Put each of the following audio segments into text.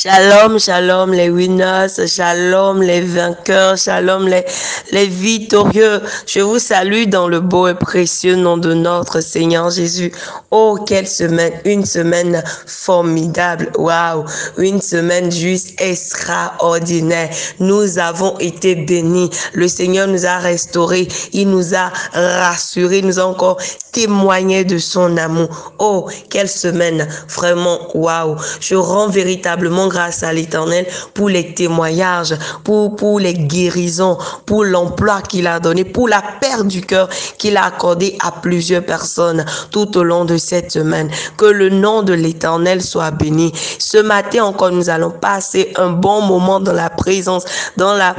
Shalom, shalom les winners, shalom les vainqueurs, shalom les, victorieux. Je vous salue dans le beau et précieux nom de notre Seigneur Jésus. Oh, quelle semaine, une semaine formidable. Waouh, une semaine juste extraordinaire. Nous avons été bénis. Le Seigneur nous a restaurés. Il nous a rassurés. Nous a encore témoigné de son amour. Oh, quelle semaine. Vraiment, waouh. Je rends véritablement grâce à l'Éternel pour les témoignages, pour, les guérisons, pour l'emploi qu'il a donné, pour la paix du cœur qu'il a accordé à plusieurs personnes tout au long de cette semaine. Que le nom de l'Éternel soit béni. Ce matin encore, nous allons passer un bon moment dans la présence, dans la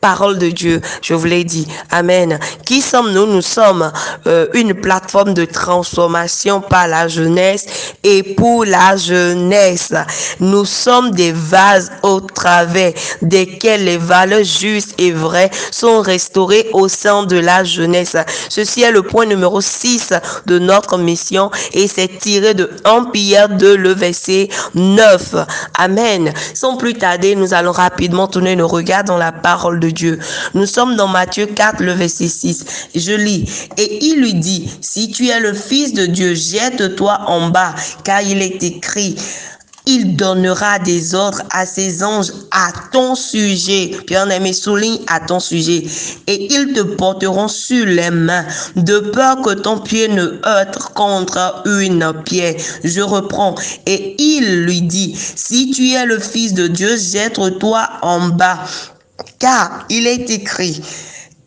parole de Dieu. Je vous l'ai dit. Amen. Qui sommes-nous? Nous sommes euh, une plateforme de transformation par la jeunesse et pour la jeunesse. Nous sommes des vases au travers desquels les valeurs justes et vraies sont restaurées au sein de la jeunesse. Ceci est le point numéro 6 de notre mission et c'est tiré de 1 Pierre de le verset 9. Amen. Sans plus tarder, nous allons rapidement tourner nos regards dans la parole de Dieu. Nous sommes dans Matthieu 4, le verset 6. Je lis. Et il lui dit, si tu es le Fils de Dieu, jette-toi en bas, car il est écrit, il donnera des ordres à ses anges à ton sujet. Bien-aimé, souligne à ton sujet. Et ils te porteront sur les mains, de peur que ton pied ne heurte contre une pierre. Je reprends. Et il lui dit, si tu es le Fils de Dieu, jette-toi en bas car il est écrit,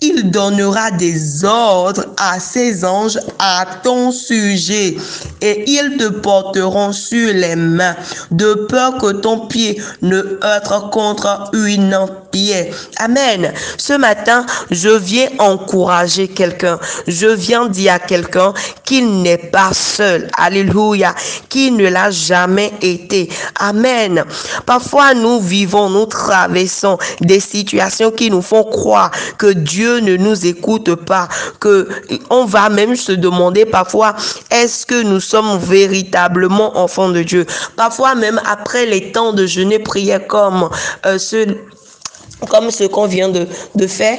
il donnera des ordres à ses anges à ton sujet et ils te porteront sur les mains de peur que ton pied ne heurte contre une pierre. Amen. Ce matin, je viens encourager quelqu'un. Je viens dire à quelqu'un qu'il n'est pas seul. Alléluia. Qu'il ne l'a jamais été. Amen. Parfois, nous vivons, nous traversons des situations qui nous font croire que Dieu ne nous écoute pas, que on va même se demander parfois est-ce que nous sommes véritablement enfants de Dieu? Parfois même après les temps de jeûne et prière comme euh, ce comme ce qu'on vient de, de faire,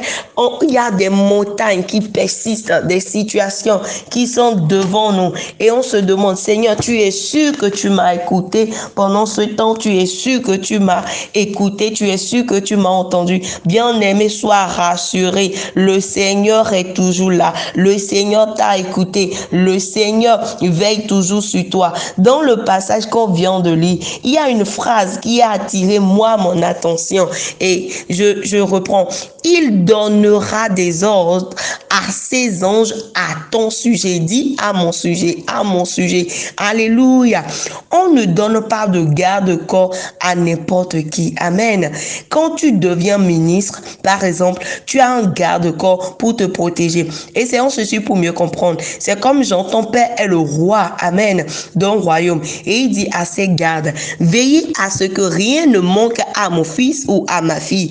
il y a des montagnes qui persistent, des situations qui sont devant nous. Et on se demande, Seigneur, tu es sûr que tu m'as écouté pendant ce temps, tu es sûr que tu m'as écouté, tu es sûr que tu m'as entendu. Bien-aimé, sois rassuré. Le Seigneur est toujours là. Le Seigneur t'a écouté. Le Seigneur veille toujours sur toi. Dans le passage qu'on vient de lire, il y a une phrase qui a attiré moi mon attention. Et je, reprends. Il donnera des ordres à ses anges à ton sujet. Dit à mon sujet, à mon sujet. Alléluia. On ne donne pas de garde-corps à n'importe qui. Amen. Quand tu deviens ministre, par exemple, tu as un garde-corps pour te protéger. Et c'est en ceci pour mieux comprendre. C'est comme Jean, ton père est le roi. Amen. D'un royaume. Et il dit à ses gardes, veillez à ce que rien ne manque à mon fils ou à ma fille.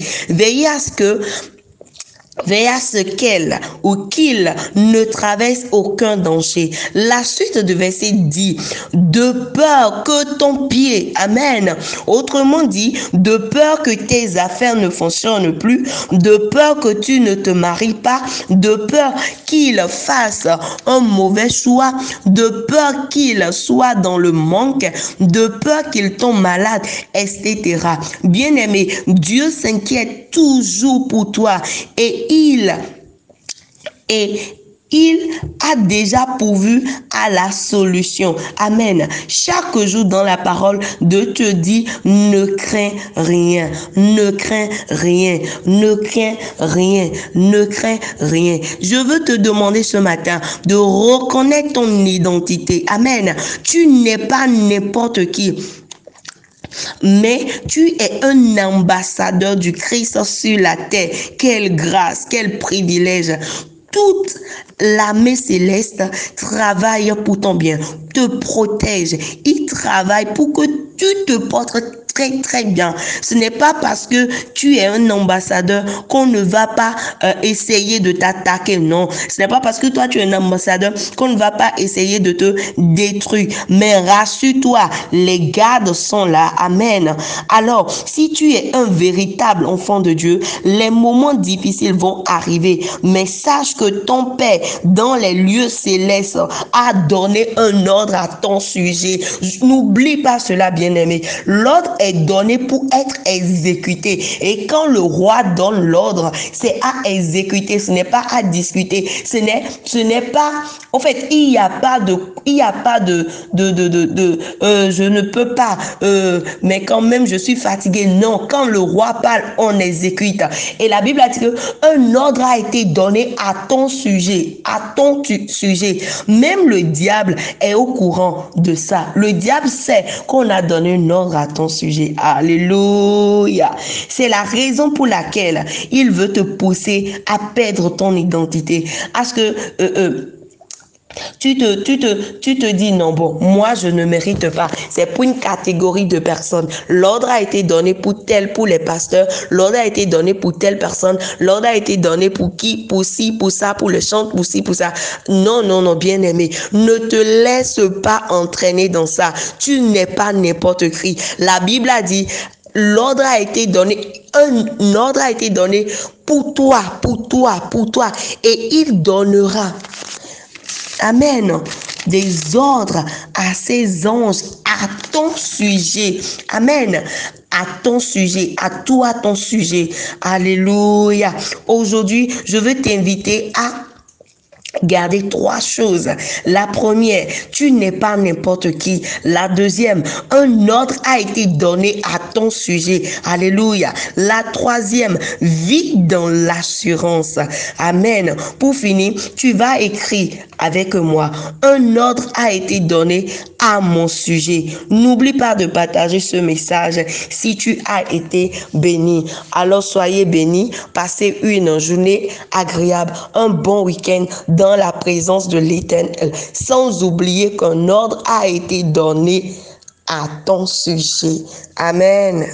À ce que Veillez à ce qu'elle ou qu'il ne traverse aucun danger. La suite du verset dit, de peur que ton pied, amen. Autrement dit, de peur que tes affaires ne fonctionnent plus, de peur que tu ne te maries pas, de peur qu'il fasse un mauvais choix, de peur qu'il soit dans le manque, de peur qu'il tombe malade, etc. Bien aimé, Dieu s'inquiète toujours pour toi et il et il a déjà pourvu à la solution. Amen. Chaque jour dans la parole de te dit, ne crains rien, ne crains rien, ne crains rien, ne crains rien. Je veux te demander ce matin de reconnaître ton identité. Amen. Tu n'es pas n'importe qui mais tu es un ambassadeur du Christ sur la terre. Quelle grâce, quel privilège. Toute l'armée céleste travaille pour ton bien, te protège. Il travaille pour que tu te portes très très bien. Ce n'est pas parce que tu es un ambassadeur qu'on ne va pas euh, essayer de t'attaquer. Non, ce n'est pas parce que toi tu es un ambassadeur qu'on ne va pas essayer de te détruire. Mais rassure-toi, les gardes sont là. Amen. Alors, si tu es un véritable enfant de Dieu, les moments difficiles vont arriver. Mais sache que ton Père dans les lieux célestes a donné un ordre à ton sujet. N'oublie pas cela, bien-aimé. L'ordre est donné pour être exécuté. Et quand le roi donne l'ordre, c'est à exécuter, ce n'est pas à discuter. Ce n'est, ce n'est pas, en fait, il n'y a pas de, il n'y a pas de, de, de, de, de euh, je ne peux pas, euh, mais quand même je suis fatigué. Non, quand le roi parle, on exécute. Et la Bible a dit que un ordre a été donné à ton sujet, à ton sujet. Même le diable est au courant de ça. Le diable sait qu'on a donné un ordre à ton sujet. Alléluia. C'est la raison pour laquelle il veut te pousser à perdre ton identité. À ce que euh, euh, tu te, dis non, bon, moi je ne mérite pas. C'est pour une catégorie de personnes. L'ordre a été donné pour tel, pour les pasteurs. L'ordre a été donné pour telle personne. L'ordre a été donné pour qui, pour ci, pour ça, pour le chant, pour ci, pour ça. Non, non, non, bien aimé. Ne te laisse pas entraîner dans ça. Tu n'es pas n'importe qui. La Bible a dit, l'ordre a été donné, un ordre a été donné pour toi, pour toi, pour toi. Et il donnera Amen. Des ordres à ses anges, à ton sujet. Amen. À ton sujet, à toi ton sujet. Alléluia. Aujourd'hui, je veux t'inviter à Gardez trois choses. La première, tu n'es pas n'importe qui. La deuxième, un ordre a été donné à ton sujet. Alléluia. La troisième, vis dans l'assurance. Amen. Pour finir, tu vas écrire avec moi. Un ordre a été donné à mon sujet. N'oublie pas de partager ce message si tu as été béni. Alors soyez bénis. Passez une journée agréable, un bon week-end la présence de l'Éternel, sans oublier qu'un ordre a été donné à ton sujet. Amen.